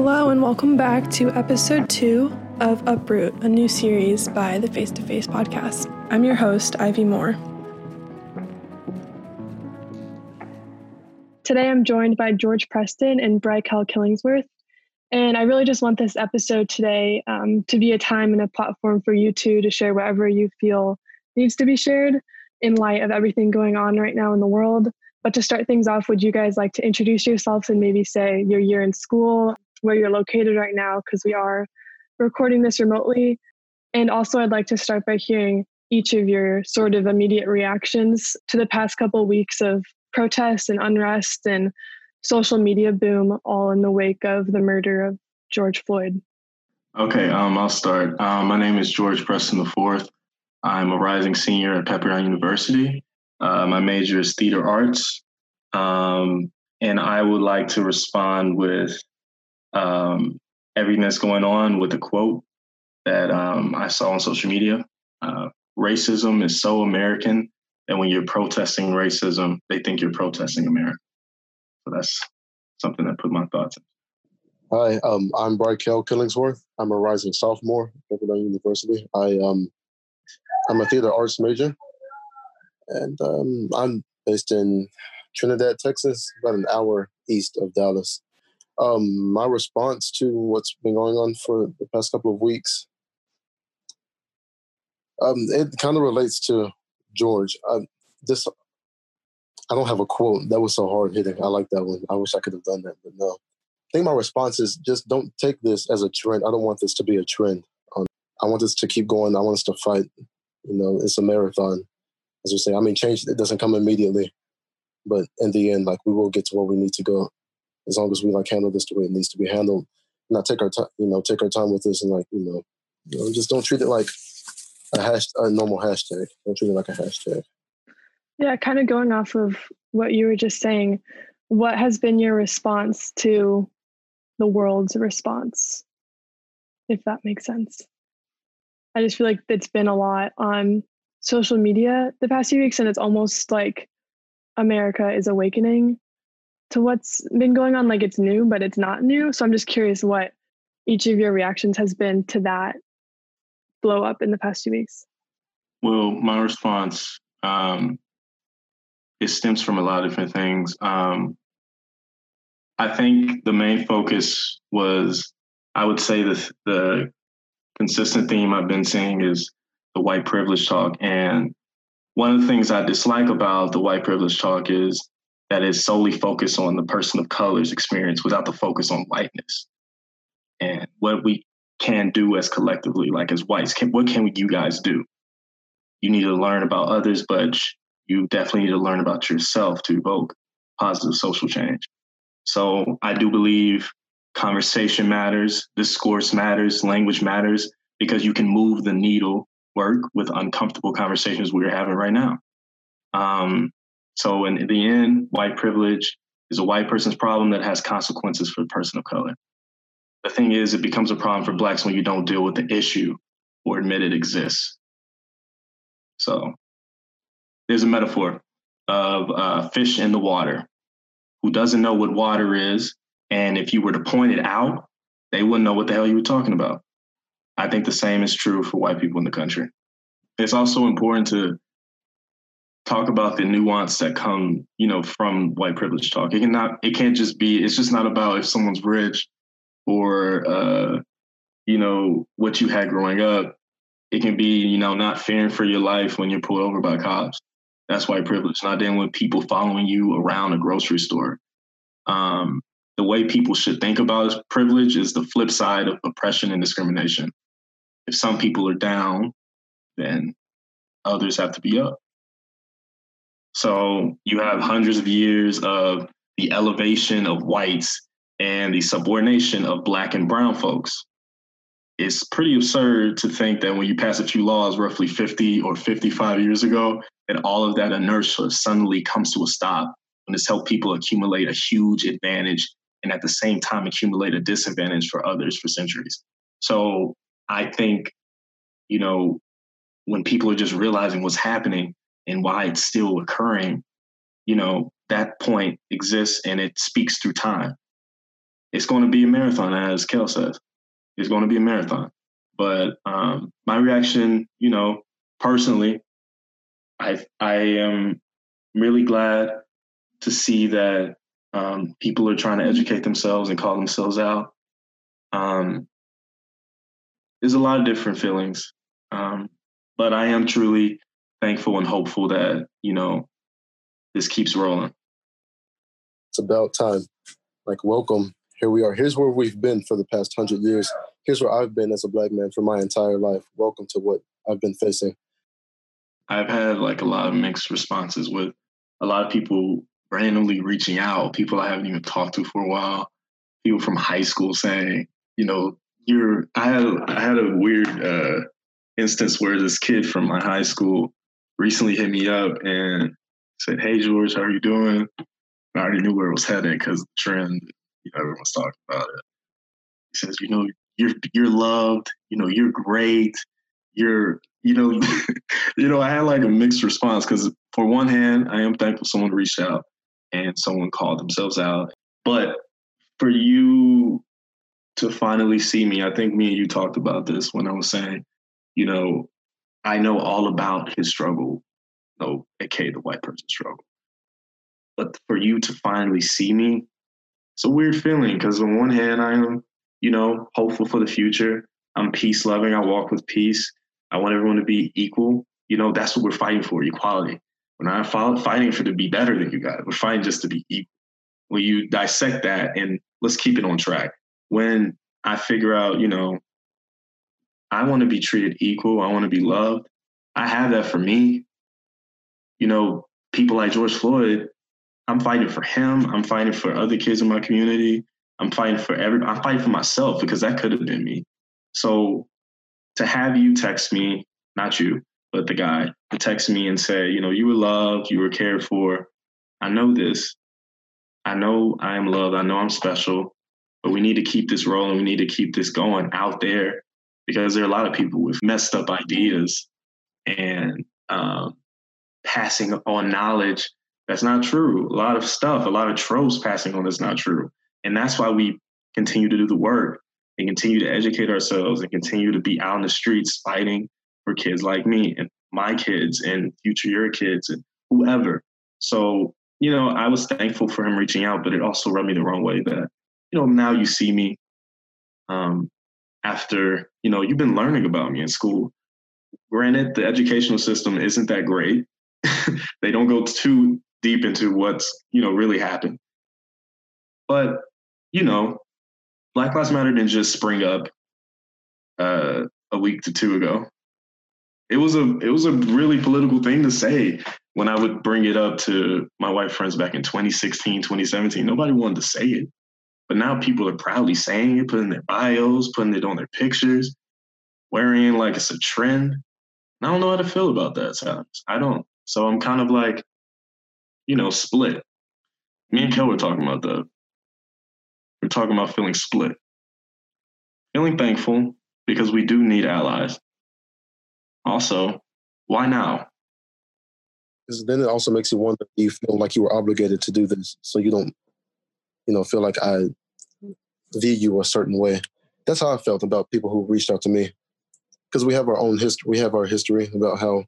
Hello, and welcome back to episode two of Uproot, a new series by the Face to Face podcast. I'm your host, Ivy Moore. Today I'm joined by George Preston and Brykel Killingsworth. And I really just want this episode today um, to be a time and a platform for you two to share whatever you feel needs to be shared in light of everything going on right now in the world. But to start things off, would you guys like to introduce yourselves and maybe say your year in school, where you're located right now, because we are recording this remotely? And also, I'd like to start by hearing each of your sort of immediate reactions to the past couple weeks of protests and unrest and social media boom, all in the wake of the murder of George Floyd. Okay, um, I'll start. Um, my name is George Preston IV. I'm a rising senior at Pepperdine University. Uh, my major is theater arts. Um, and I would like to respond with um, everything that's going on with a quote that um, I saw on social media. Uh, racism is so American that when you're protesting racism, they think you're protesting America. So that's something that put my thoughts in. Hi, um, I'm Brykel Killingsworth. I'm a rising sophomore at Pepperdine University. I um, I'm a theater arts major, and um, I'm based in Trinidad, Texas, about an hour east of Dallas. Um, my response to what's been going on for the past couple of weeks, um, it kind of relates to George. I, this, I don't have a quote. That was so hard hitting. I like that one. I wish I could have done that, but no. I think my response is just don't take this as a trend. I don't want this to be a trend. I want this to keep going. I want us to fight. You know, it's a marathon, as we say. I mean, change it doesn't come immediately, but in the end, like we will get to where we need to go, as long as we like handle this the way it needs to be handled. Not take our time, you know, take our time with this, and like you know, you know, just don't treat it like a hash a normal hashtag. Don't treat it like a hashtag. Yeah, kind of going off of what you were just saying, what has been your response to the world's response, if that makes sense? I just feel like it's been a lot on social media the past few weeks, and it's almost like America is awakening to what's been going on. Like it's new, but it's not new. So I'm just curious what each of your reactions has been to that blow up in the past two weeks. Well, my response um, it stems from a lot of different things. Um, I think the main focus was, I would say, the the consistent theme I've been seeing is the white privilege talk. And one of the things I dislike about the white privilege talk is that it's solely focused on the person of color's experience without the focus on whiteness and what we can do as collectively, like as whites. Can, what can you guys do? You need to learn about others, but you definitely need to learn about yourself to evoke positive social change. So I do believe conversation matters, discourse matters, language matters, because you can move the needle work with uncomfortable conversations we're having right now. Um, so in, the end, white privilege is a white person's problem that has consequences for the person of color. The thing is, it becomes a problem for blacks when you don't deal with the issue or admit it exists. So there's a metaphor of a fish in the water who doesn't know what water is. And if you were to point it out, they wouldn't know what the hell you were talking about. I think the same is true for white people in the country. It's also important to talk about the nuance that come, you know, from white privilege talk. It cannot, it can't just be, it's just not about if someone's rich or, uh, you know, what you had growing up. It can be, you know, not fearing for your life when you're pulled over by cops. That's white privilege. Not dealing with people following you around a grocery store. Um, the way people should think about privilege is the flip side of oppression and discrimination. If some people are down, then others have to be up. So you have hundreds of years of the elevation of whites and the subordination of black and brown folks. It's pretty absurd to think that when you pass a few laws roughly 50 or 55 years ago, that all of that inertia suddenly comes to a stop when it's helped people accumulate a huge advantage and at the same time accumulate a disadvantage for others for centuries. So I think, you know, when people are just realizing what's happening and why it's still occurring, you know, that point exists and it speaks through time. it's going to be a marathon, as Kel says. It's going to be a marathon. But um, my reaction, you know, personally, I I am really glad to see that um, people are trying to educate themselves and call themselves out. Um, there's a lot of different feelings, um, but I am truly thankful and hopeful that you know this keeps rolling. It's about time. Like, welcome. Here we are. Here's where we've been for the past hundred years. Here's where I've been as a black man for my entire life. Welcome to what I've been facing. I've had like a lot of mixed responses with a lot of people randomly reaching out, people I haven't even talked to for a while, people from high school saying, you know, you're I had I had a weird uh, instance where this kid from my high school recently hit me up and said, "Hey George, how are you doing?" I already knew where it was headed because the trend, you know, everyone's talking about it. He says, "You know, you're you're loved. You know, you're great. You're you know, you know, I had like a mixed response because for one hand, I am thankful someone reached out and someone called themselves out. But for you to finally see me, I think me and you talked about this when I was saying, you know, I know all about his struggle, know, aka the white person struggle. But for you to finally see me, it's a weird feeling because on one hand, I am, you know, hopeful for the future. I'm peace loving. I walk with peace. I want everyone to be equal. You know, that's what we're fighting for, equality. We're not fighting for to be better than you guys. We're fighting just to be equal. When you dissect that and let's keep it on track. When I figure out, you know, I want to be treated equal. I want to be loved. I have that for me. You know, people like George Floyd, I'm fighting for him. I'm fighting for other kids in my community. I'm fighting for every. I'm fighting for myself because that could have been me. So to have you text me, not you, but the guy, to text me and say, you know, you were loved, you were cared for. I know this. I know I am loved. I know I'm special, but we need to keep this rolling. We need to keep this going out there because there are a lot of people with messed up ideas and um, passing on knowledge that's not true. A lot of stuff, a lot of tropes passing on that's not true. And that's why we continue to do the work and continue to educate ourselves and continue to be out in the streets fighting for kids like me and my kids and future your kids and whoever. So, you know, I was thankful for him reaching out, but it also rubbed me the wrong way that, you know, now you see me um, after, you know, you've been learning about me in school. Granted, the educational system isn't that great. they don't go too deep into what's, you know, really happened. But, you know, Black Lives Matter didn't just spring up uh, a week to two ago. It was a it was a really political thing to say when I would bring it up to my white friends back in 2016, 2017. Nobody wanted to say it. But now people are proudly saying it, putting their bios, putting it on their pictures, wearing like it's a trend. And I don't know how to feel about that sometimes. I don't. So I'm kind of like, you know, split. Me and Kel were talking about that. We're talking about feeling split. Feeling thankful because we do need allies. Also, why now? Because then it also makes you wonder do you feel like you were obligated to do this so you don't, you know, feel like I view you a certain way. That's how I felt about people who reached out to me. Because we have our own history, we have our history about how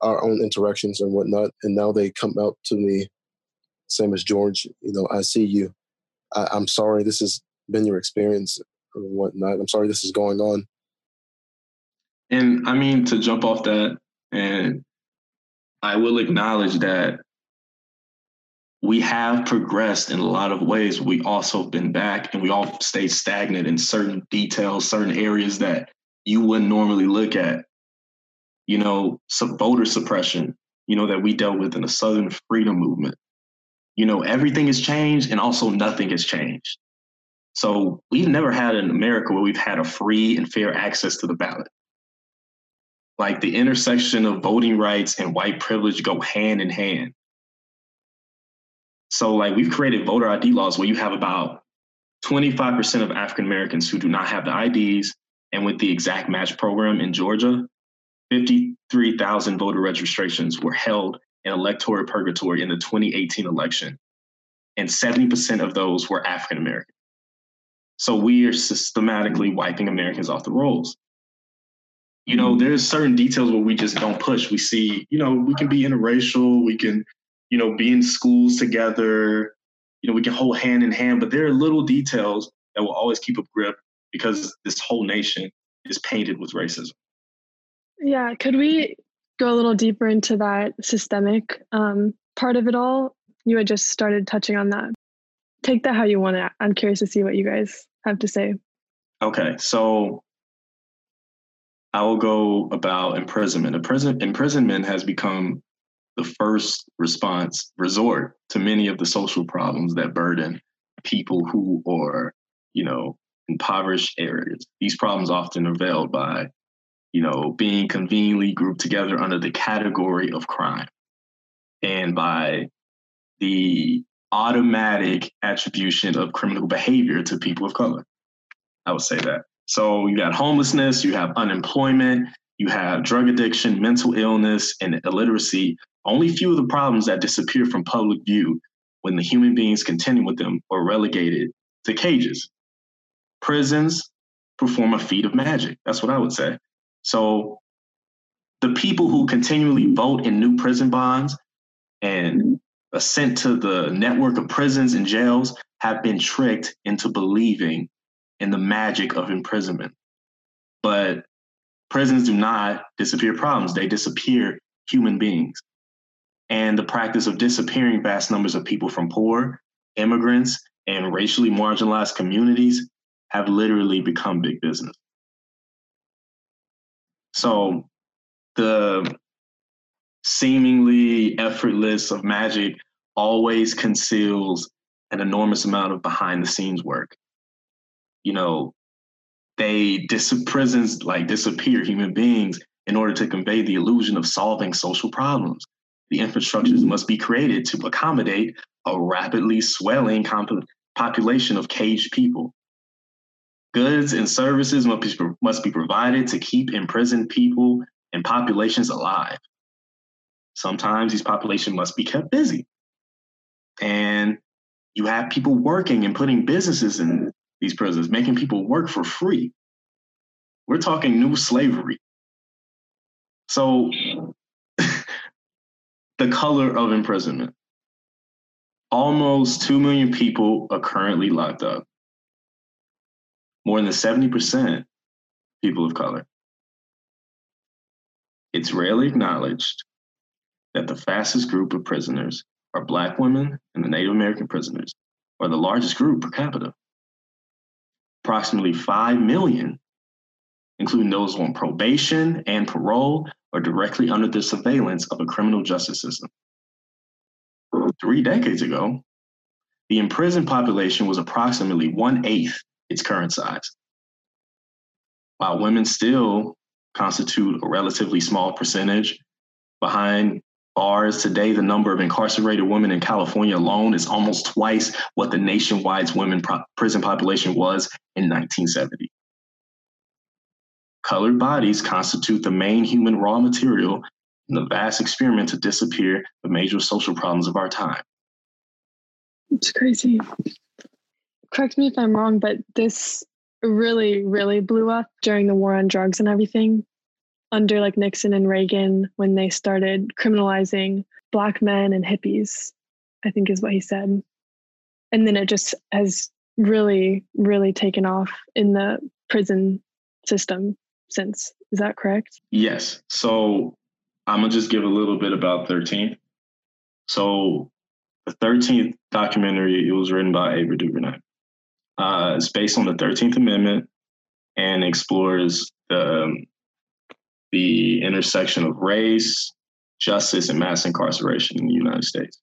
our own interactions and whatnot. And now they come out to me, same as George, you know, I see you. I, I'm sorry this has been your experience or whatnot. I'm sorry this is going on. And I mean, to jump off that, and I will acknowledge that we have progressed in a lot of ways. We also been back and we all stayed stagnant in certain details, certain areas that you wouldn't normally look at. You know, some voter suppression, you know, that we dealt with in the Southern Freedom Movement you know, everything has changed and also nothing has changed. So we've never had in America where we've had a free and fair access to the ballot. Like the intersection of voting rights and white privilege go hand in hand. So like we've created voter ID laws where you have about 25% of African Americans who do not have the IDs. And with the exact match program in Georgia, 53,000 voter registrations were held in electoral purgatory in the 2018 election, and 70% of those were African American. So we are systematically wiping Americans off the rolls. You know, hmm. there's certain details where we just don't push. We see, you know, we can be interracial, we can, you know, be in schools together, you know, we can hold hand in hand, but there are little details that will always keep a grip because this whole nation is painted with racism. Yeah, could we go a little deeper into that systemic um, part of it all? You had just started touching on that. Take that how you want it. I'm curious to see what you guys have to say. Okay, so I will go about imprisonment. Imprison, imprisonment has become the first response resort to many of the social problems that burden people who are, you know, impoverished areas. These problems often are veiled by you know, being conveniently grouped together under the category of crime and by the automatic attribution of criminal behavior to people of color. I would say that. So you got homelessness, you have unemployment, you have drug addiction, mental illness, and illiteracy. Only few of the problems that disappear from public view when the human beings contending with them are relegated to cages. Prisons perform a feat of magic. That's what I would say. So the people who continually vote in new prison bonds and assent to the network of prisons and jails have been tricked into believing in the magic of imprisonment. But prisons do not disappear problems, they disappear human beings. And the practice of disappearing vast numbers of people from poor, immigrants, and racially marginalized communities have literally become big business. So the seemingly effortless of magic always conceals an enormous amount of behind the scenes work. You know, they dis- prisons like disappear human beings in order to convey the illusion of solving social problems. The infrastructures must be created to accommodate a rapidly swelling comp- population of caged people. Goods and services must be, must be provided to keep imprisoned people and populations alive. Sometimes these populations must be kept busy. And you have people working and putting businesses in these prisons, making people work for free. We're talking new slavery. So, the color of imprisonment. Almost 2 million people are currently locked up more than 70% people of color. It's rarely acknowledged that the fastest group of prisoners are Black women and the Native American prisoners, are the largest group per capita. Approximately 5 million, including those on probation and parole, are directly under the surveillance of a criminal justice system. Three decades ago, the imprisoned population was approximately one eighth its current size. While women still constitute a relatively small percentage behind bars today, the number of incarcerated women in California alone is almost twice what the nationwide women pro- prison population was in 1970. Colored bodies constitute the main human raw material in the vast experiment to disappear the major social problems of our time. It's crazy correct me if I'm wrong, but this really, really blew up during the war on drugs and everything under like Nixon and Reagan when they started criminalizing black men and hippies, I think is what he said. And then it just has really, really taken off in the prison system since. Is that correct? Yes. So I'm going to just give a little bit about 13th. So the 13th documentary, it was written by Ava DuVernay. Uh, it's based on the 13th Amendment and explores the, um, the intersection of race, justice, and mass incarceration in the United States.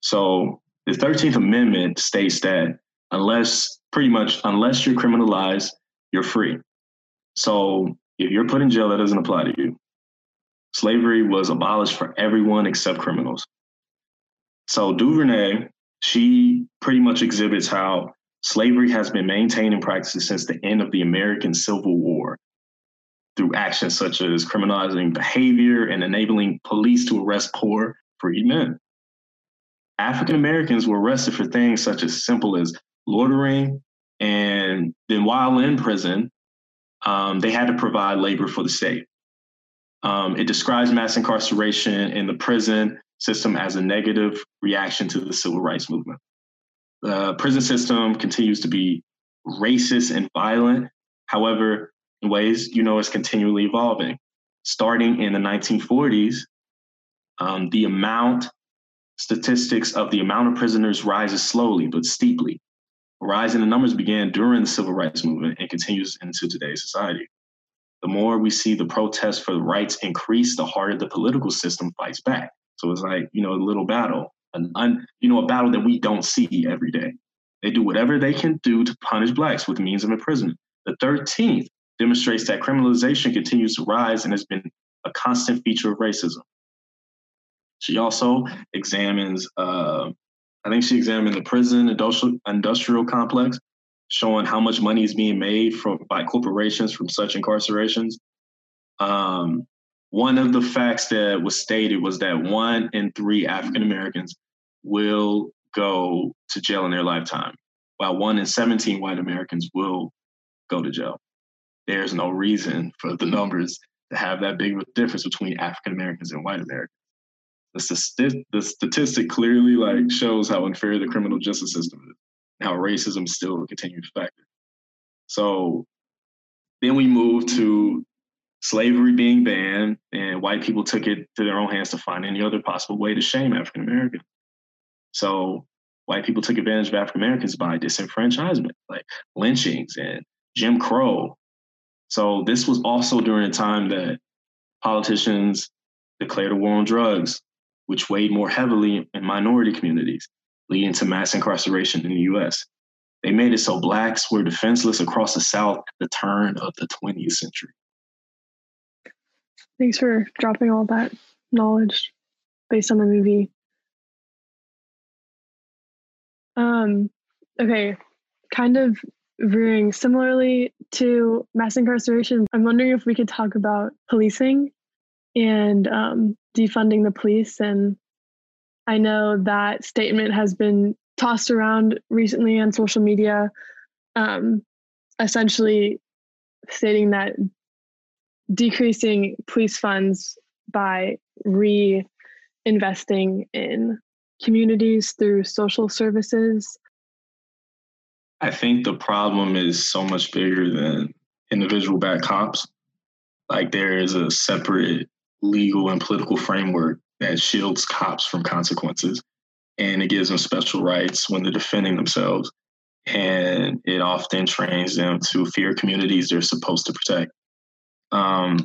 So the 13th Amendment states that unless, pretty much, unless you're criminalized, you're free. So if you're put in jail, that doesn't apply to you. Slavery was abolished for everyone except criminals. So DuVernay, she pretty much exhibits how Slavery has been maintained in practice since the end of the American Civil War through actions such as criminalizing behavior and enabling police to arrest poor freed men. African Americans were arrested for things such as simple as loitering, And then while in prison, um, they had to provide labor for the state. Um, it describes mass incarceration in the prison system as a negative reaction to the civil rights movement. The prison system continues to be racist and violent. However, in ways, you know, it's continually evolving. Starting in the 1940s, um, the amount, statistics of the amount of prisoners rises slowly but steeply. Rise in the numbers began during the civil rights movement and continues into today's society. The more we see the protests for rights increase, the harder the political system fights back. So it's like, you know, a little battle, an un, you know, a battle that we don't see every day. They do whatever they can do to punish blacks with means of imprisonment. The 13th demonstrates that criminalization continues to rise and has been a constant feature of racism. She also examines, uh, I think she examined the prison industrial, industrial complex, showing how much money is being made from by corporations from such incarcerations. Um, one of the facts that was stated was that one in three African Americans will go to jail in their lifetime, while one in 17 white Americans will go to jail. There's no reason for the numbers to have that big of a difference between African Americans and white Americans. The, the statistic clearly like mm-hmm. shows how unfair the criminal justice system is, and how racism still a continuing factor. So then we move to slavery being banned, and white people took it to their own hands to find any other possible way to shame African Americans. So white people took advantage of African Americans by disenfranchisement, like lynchings and Jim Crow. So this was also during a time that politicians declared a war on drugs, which weighed more heavily in minority communities, leading to mass incarceration in the US. They made it so blacks were defenseless across the South at the turn of the 20th century. Thanks for dropping all that knowledge based on the movie. Um, okay, kind of veering similarly to mass incarceration. I'm wondering if we could talk about policing and um, defunding the police. And I know that statement has been tossed around recently on social media, um, essentially stating that decreasing police funds by reinvesting in communities through social services? I think the problem is so much bigger than individual bad cops. Like there is a separate legal and political framework that shields cops from consequences and it gives them special rights when they're defending themselves. And it often trains them to fear communities they're supposed to protect. Um,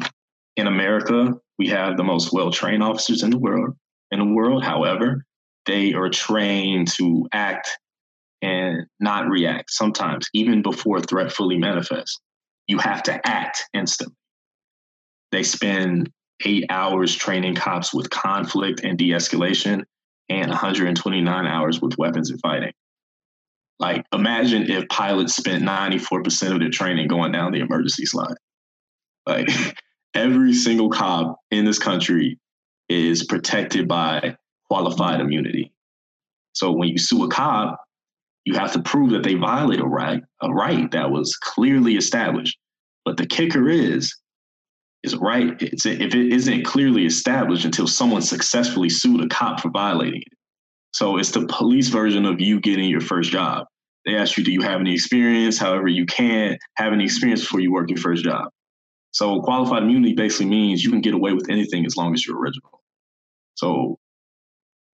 in America, we have the most well-trained officers in the world. In the world, however, they are trained to act and not react. Sometimes, even before threat fully manifests, you have to act instantly. They spend eight hours training cops with conflict and de-escalation, and 129 hours with weapons and fighting. Like, imagine if pilots spent 94% of their training going down the emergency slide. Like every single cop in this country is protected by qualified immunity. So when you sue a cop, you have to prove that they violate a right, a right that was clearly established. But the kicker is, is right. It's, if it isn't clearly established until someone successfully sued a cop for violating it. So it's the police version of you getting your first job. They ask you, do you have any experience? However, you can't have any experience before you work your first job. So qualified immunity basically means you can get away with anything as long as you're original. So,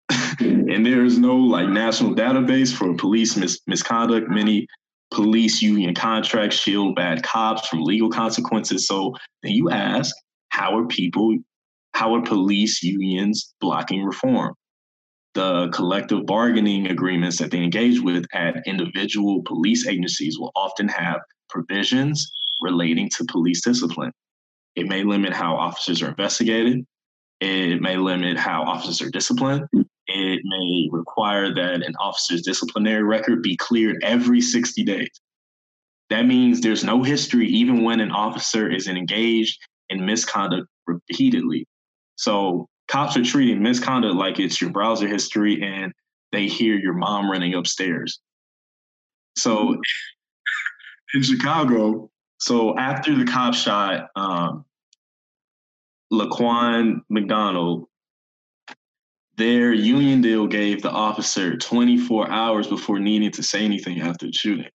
and there is no like national database for police mis- misconduct. Many police union contracts shield bad cops from legal consequences. So then you ask, how are people, how are police unions blocking reform? The collective bargaining agreements that they engage with at individual police agencies will often have provisions relating to police discipline. It may limit how officers are investigated. It may limit how officers are disciplined. It may require that an officer's disciplinary record be cleared every 60 days. That means there's no history even when an officer is engaged in misconduct repeatedly. So cops are treating misconduct like it's your browser history and they hear your mom running upstairs. So in Chicago. So after the cop shot um, Laquan McDonald, their union deal gave the officer 24 hours before needing to say anything after the shooting.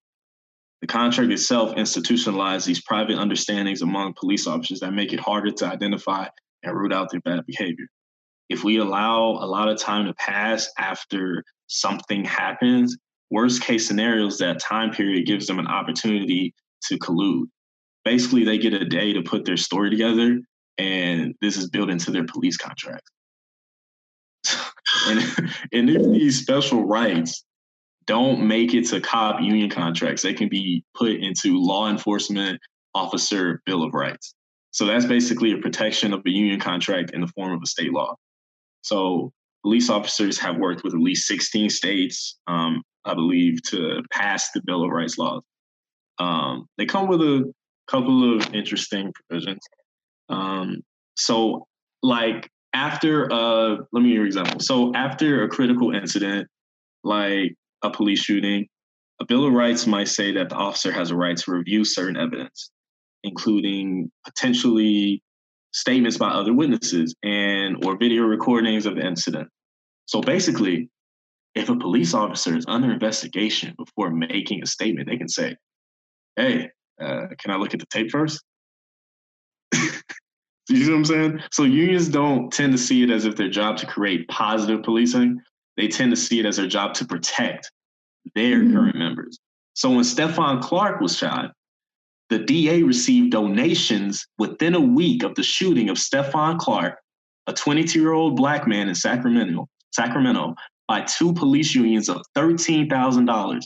The contract itself institutionalized these private understandings among police officers that make it harder to identify and root out their bad behavior. If we allow a lot of time to pass after something happens, worst case scenarios, that time period gives them an opportunity to collude. Basically, they get a day to put their story together, and this is built into their police contract. and, and if these special rights don't make it to cop union contracts, they can be put into law enforcement officer bill of rights. So that's basically a protection of a union contract in the form of a state law. So police officers have worked with at least 16 states, um, I believe, to pass the Bill of Rights laws. Um, they come with a couple of interesting provisions. Um, so, like after, uh, let me give you an example. So, after a critical incident, like a police shooting, a Bill of Rights might say that the officer has a right to review certain evidence, including potentially statements by other witnesses and or video recordings of the incident. So basically, if a police officer is under investigation before making a statement, they can say, "Hey, uh, can I look at the tape first? you see what I'm saying? So unions don't tend to see it as if their job to create positive policing. They tend to see it as their job to protect their mm-hmm. current members. So when Stephon Clark was shot, the DA received donations within a week of the shooting of Stephon Clark, a 22 year old black man in Sacramento, Sacramento, by two police unions of $13,000,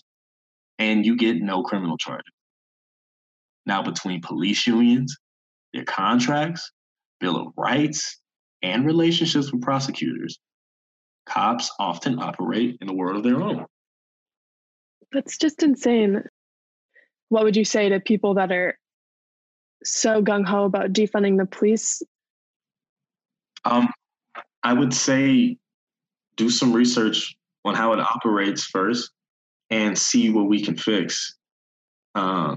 and you get no criminal charges. Now, between police unions, their contracts, Bill of Rights, and relationships with prosecutors, cops often operate in a world of their own. That's just insane what would you say to people that are so gung ho about defunding the police? Um, I would say do some research on how it operates first and see what we can fix. Uh,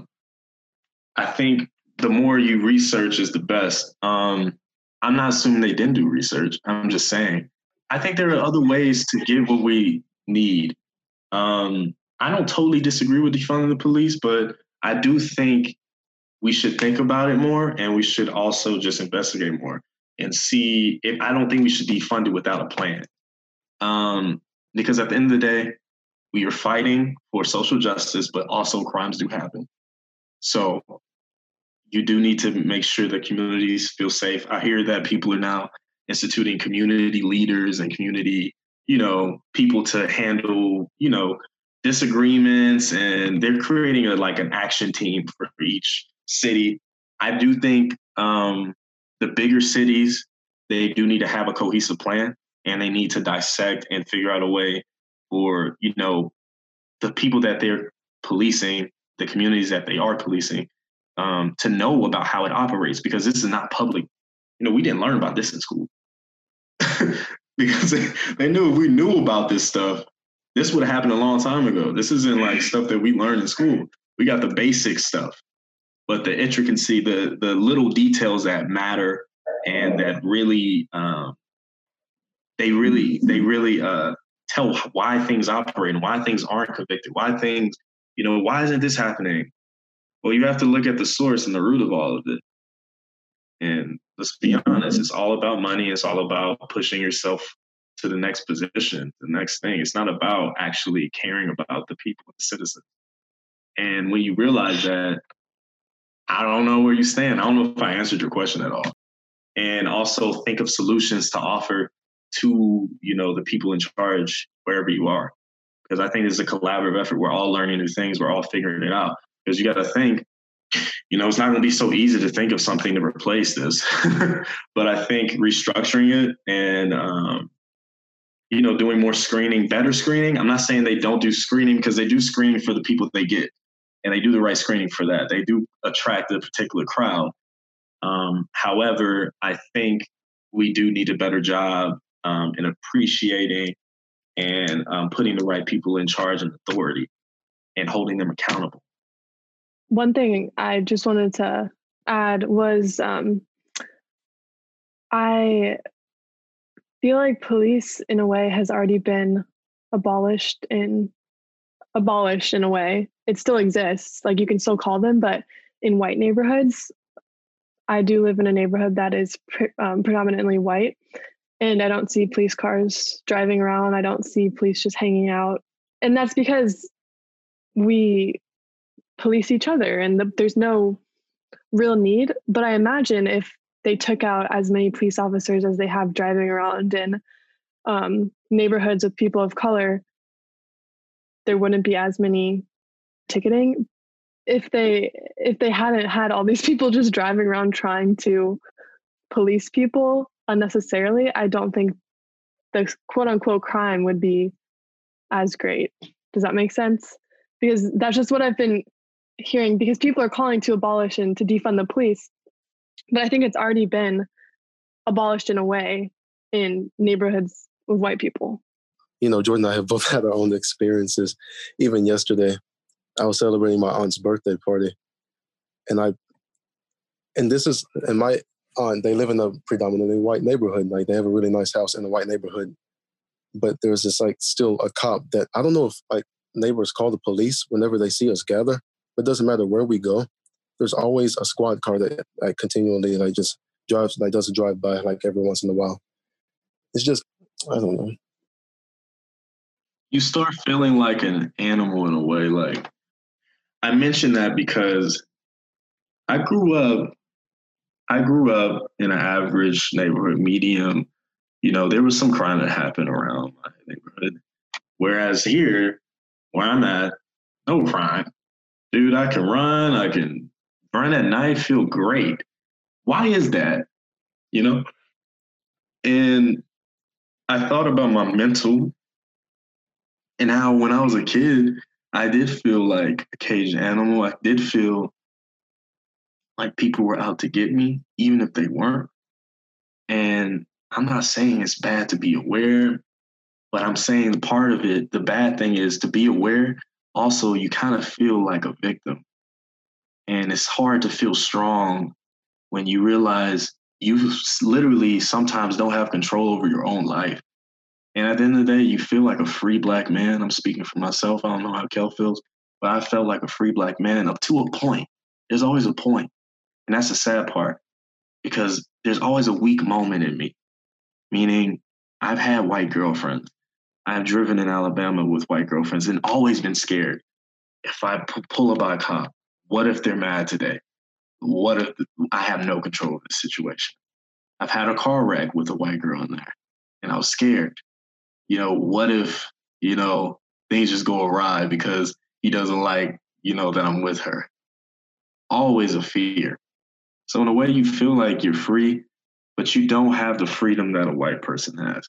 I think the more you research is the best. Um, I'm not assuming they didn't do research. I'm just saying. I think there are other ways to get what we need. Um, I don't totally disagree with defunding the police, but I do think we should think about it more and we should also just investigate more and see if I don't think we should defund it without a plan. Um, because at the end of the day, we are fighting for social justice, but also crimes do happen. So you do need to make sure that communities feel safe. I hear that people are now instituting community leaders and community, you know, people to handle, you know, disagreements and they're creating a like an action team for each city. I do think um, the bigger cities they do need to have a cohesive plan and they need to dissect and figure out a way for you know the people that they're policing, the communities that they are policing, um, to know about how it operates because this is not public. You know, we didn't learn about this in school because they, they knew if we knew about this stuff, this would have happened a long time ago. This isn't like stuff that we learned in school. We got the basic stuff, but the intricacy, the the little details that matter and that really, um, they really, they really uh, tell why things operate and why things aren't convicted, why things, you know, why isn't this happening? Well, you have to look at the source and the root of all of it. And let's be honest, it's all about money. It's all about pushing yourself to the next position, the next thing. It's not about actually caring about the people, the citizens. And when you realize that, I don't know where you stand. I don't know if I answered your question at all. And also think of solutions to offer to, you know, the people in charge wherever you are. Because I think it's a collaborative effort. We're all learning new things. We're all figuring it out. Because you got to think, you know, it's not going to be so easy to think of something to replace this. but I think restructuring it and um, you know, doing more screening, better screening. I'm not saying they don't do screening because they do screening for the people they get, and they do the right screening for that. They do attract a particular crowd. Um, however, I think we do need a better job um, in appreciating and um, putting the right people in charge and authority and holding them accountable. One thing I just wanted to add was um, I feel like police, in a way, has already been abolished in abolished in a way. It still exists, like you can still call them, but in white neighborhoods, I do live in a neighborhood that is pre- um, predominantly white, and I don't see police cars driving around. I don't see police just hanging out, and that's because we police each other, and the, there's no real need. But I imagine if they took out as many police officers as they have driving around in um, neighborhoods with people of color, there wouldn't be as many ticketing. If they if they hadn't had all these people just driving around trying to police people unnecessarily i don't think the quote unquote crime would be as great. Does that make sense? Because that's just what i've been hearing because people are calling to abolish and to defund the police but i think it's already been abolished in a way in neighborhoods with white people you know jordan and i have both had our own experiences even yesterday I was celebrating my aunt's birthday party, and I, and this is and my aunt. They live in a predominantly white neighborhood. Like they have a really nice house in a white neighborhood, but there's this like still a cop that I don't know if like neighbors call the police whenever they see us gather. It doesn't matter where we go. There's always a squad car that like continually like just drives like does a drive by like every once in a while. It's just I don't know. You start feeling like an animal in a way, like I mention that because I grew up I grew up in an average neighborhood, medium. You know, there was some crime that happened around my neighborhood. Whereas here, where I'm at, no crime. Dude, I can run, I can run at night, feel great. Why is that? You know? And I thought about my mental and how when I was a kid, I did feel like a caged animal. I did feel like people were out to get me, even if they weren't. And I'm not saying it's bad to be aware, but I'm saying part of it, the bad thing is to be aware. Also, you kind of feel like a victim. And it's hard to feel strong when you realize you literally sometimes don't have control over your own life. And at the end of the day, you feel like a free black man. I'm speaking for myself. I don't know how Kel feels, but I felt like a free black man up to a point. There's always a point. And that's the sad part because there's always a weak moment in me, meaning I've had white girlfriends. I've driven in Alabama with white girlfriends and always been scared. If I p- pull up by a cop, what if they're mad today? What if I have no control of the situation? I've had a car wreck with a white girl in there and I was scared you know, what if, you know, things just go awry because he doesn't like, you know, that I'm with her? Always a fear. So in a way, you feel like you're free, but you don't have the freedom that a white person has.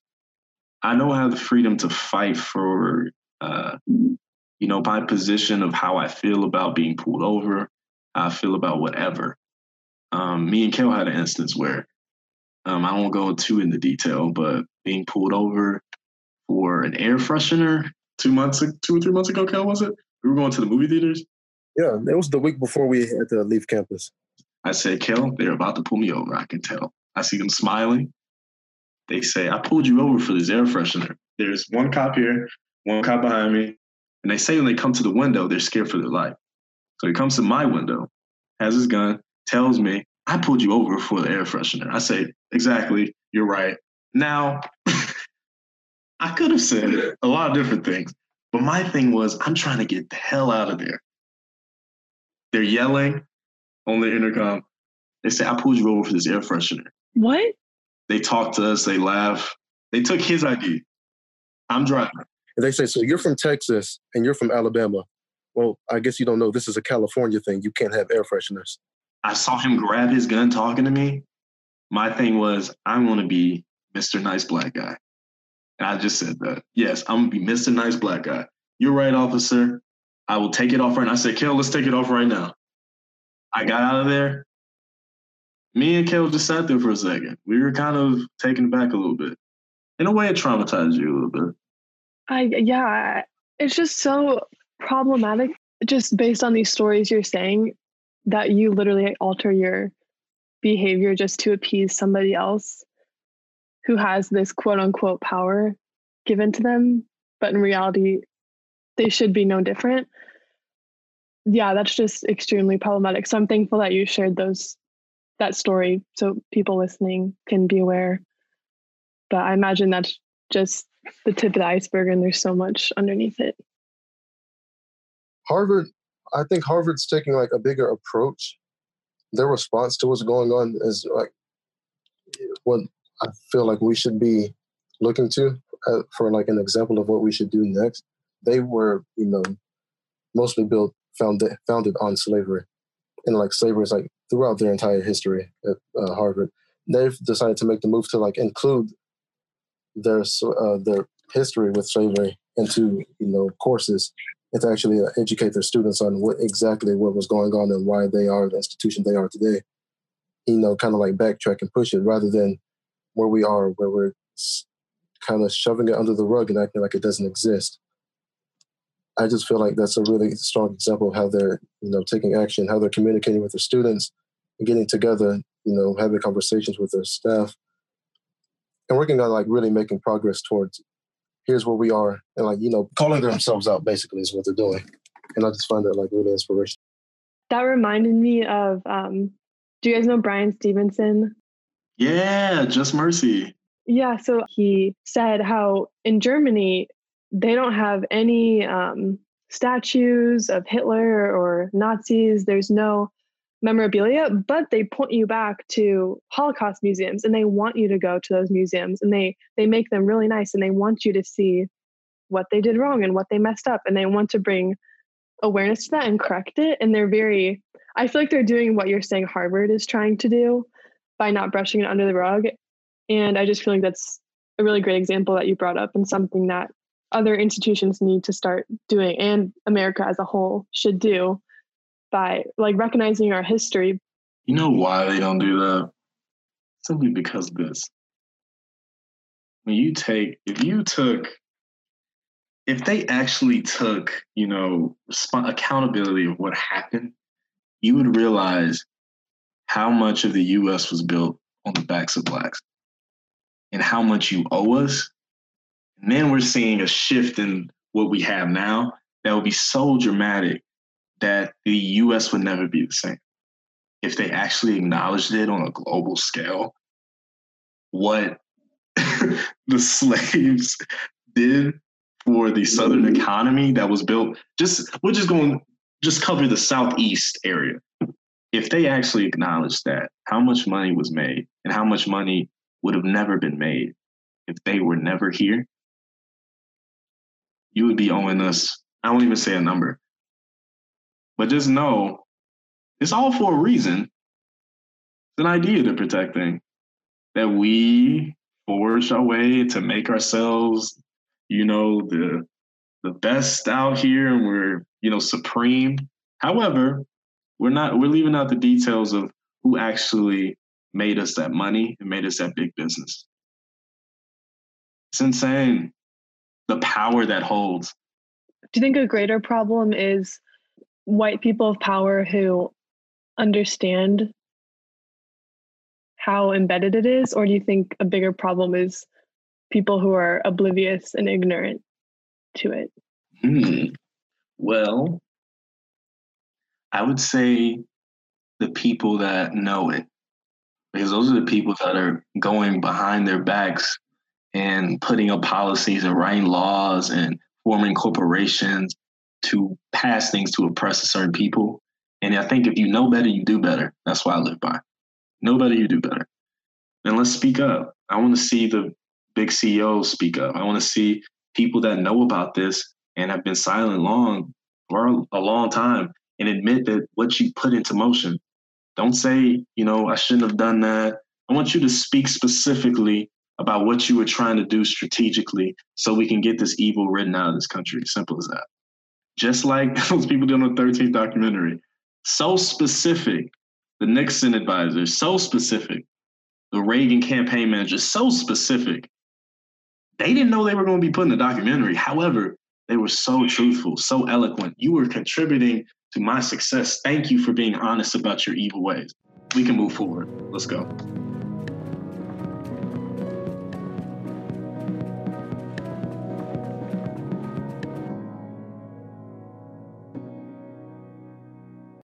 I don't have the freedom to fight for, uh, you know, my position of how I feel about being pulled over, how I feel about whatever. Um, me and Kel had an instance where um, I won't go too into detail, but being pulled over, for an air freshener two months, two or three months ago. Kel, was it? We were going to the movie theaters. Yeah, it was the week before we had to leave campus. I said, Kel, they're about to pull me over. I can tell. I see them smiling. They say, I pulled you over for this air freshener. There's one cop here, one cop behind me. And they say when they come to the window, they're scared for their life. So he comes to my window, has his gun, tells me, I pulled you over for the air freshener. I say, exactly, you're right. Now, I could have said a lot of different things, but my thing was I'm trying to get the hell out of there. They're yelling on the intercom. They say, I pulled you over for this air freshener. What? They talk to us, they laugh. They took his ID. I'm driving. And they say, So you're from Texas and you're from Alabama. Well, I guess you don't know this is a California thing. You can't have air fresheners. I saw him grab his gun talking to me. My thing was, I want to be Mr. Nice Black Guy. And I just said that. Yes, I'm gonna be Mr. Nice Black Guy. You're right, officer. I will take it off right now. I said, Kel, let's take it off right now. I got out of there. Me and Kel just sat there for a second. We were kind of taken back a little bit. In a way, it traumatized you a little bit. I yeah, it's just so problematic. just based on these stories you're saying, that you literally alter your behavior just to appease somebody else who has this quote unquote power given to them, but in reality, they should be no different. Yeah, that's just extremely problematic. So I'm thankful that you shared those that story so people listening can be aware. But I imagine that's just the tip of the iceberg and there's so much underneath it. Harvard, I think Harvard's taking like a bigger approach. Their response to what's going on is like what I feel like we should be looking to uh, for like an example of what we should do next. They were, you know, mostly built founded founded on slavery, and like slavery is like throughout their entire history at uh, Harvard. They've decided to make the move to like include their uh, their history with slavery into you know courses and to actually uh, educate their students on what exactly what was going on and why they are the institution they are today. You know, kind of like backtrack and push it rather than where we are, where we're kind of shoving it under the rug and acting like it doesn't exist. I just feel like that's a really strong example of how they're, you know, taking action, how they're communicating with their students, getting together, you know, having conversations with their staff, and working on like really making progress towards here's where we are, and like you know, calling themselves out basically is what they're doing, and I just find that like really inspirational. That reminded me of, um, do you guys know Bryan Stevenson? Yeah, Just Mercy. Yeah, so he said how in Germany they don't have any um, statues of Hitler or Nazis. There's no memorabilia, but they point you back to Holocaust museums and they want you to go to those museums and they they make them really nice and they want you to see what they did wrong and what they messed up and they want to bring awareness to that and correct it and they're very I feel like they're doing what you're saying Harvard is trying to do by not brushing it under the rug and I just feel like that's a really great example that you brought up and something that other institutions need to start doing and America as a whole should do by like recognizing our history. You know why they don't do that? Simply because of this. When you take, if you took, if they actually took, you know, accountability of what happened, you would realize how much of the US was built on the backs of blacks and how much you owe us. And then we're seeing a shift in what we have now that will be so dramatic that the US would never be the same. If they actually acknowledged it on a global scale, what the slaves did for the southern mm-hmm. economy that was built, just we're just going just cover the southeast area. If they actually acknowledged that, how much money was made and how much money would have never been made if they were never here, you would be owing us, I won't even say a number, but just know it's all for a reason. It's an idea to protect protecting that we forge our way to make ourselves, you know, the the best out here and we're, you know, supreme. However, we're not we're leaving out the details of who actually made us that money and made us that big business. It's insane the power that holds. Do you think a greater problem is white people of power who understand how embedded it is, or do you think a bigger problem is people who are oblivious and ignorant to it? Hmm. Well, I would say the people that know it, because those are the people that are going behind their backs and putting up policies and writing laws and forming corporations to pass things to oppress certain people. And I think if you know better, you do better. That's why I live by. Know better, you do better. And let's speak up. I want to see the big CEOs speak up. I want to see people that know about this and have been silent long for a long time and admit that what you put into motion. Don't say, you know, I shouldn't have done that. I want you to speak specifically about what you were trying to do strategically so we can get this evil written out of this country. Simple as that just like those people doing the 13th documentary. So specific. The Nixon advisor, so specific. The Reagan campaign manager, so specific. They didn't know they were going to be put in the documentary. However, They were so truthful, so eloquent. You were contributing to my success. Thank you for being honest about your evil ways. We can move forward. Let's go.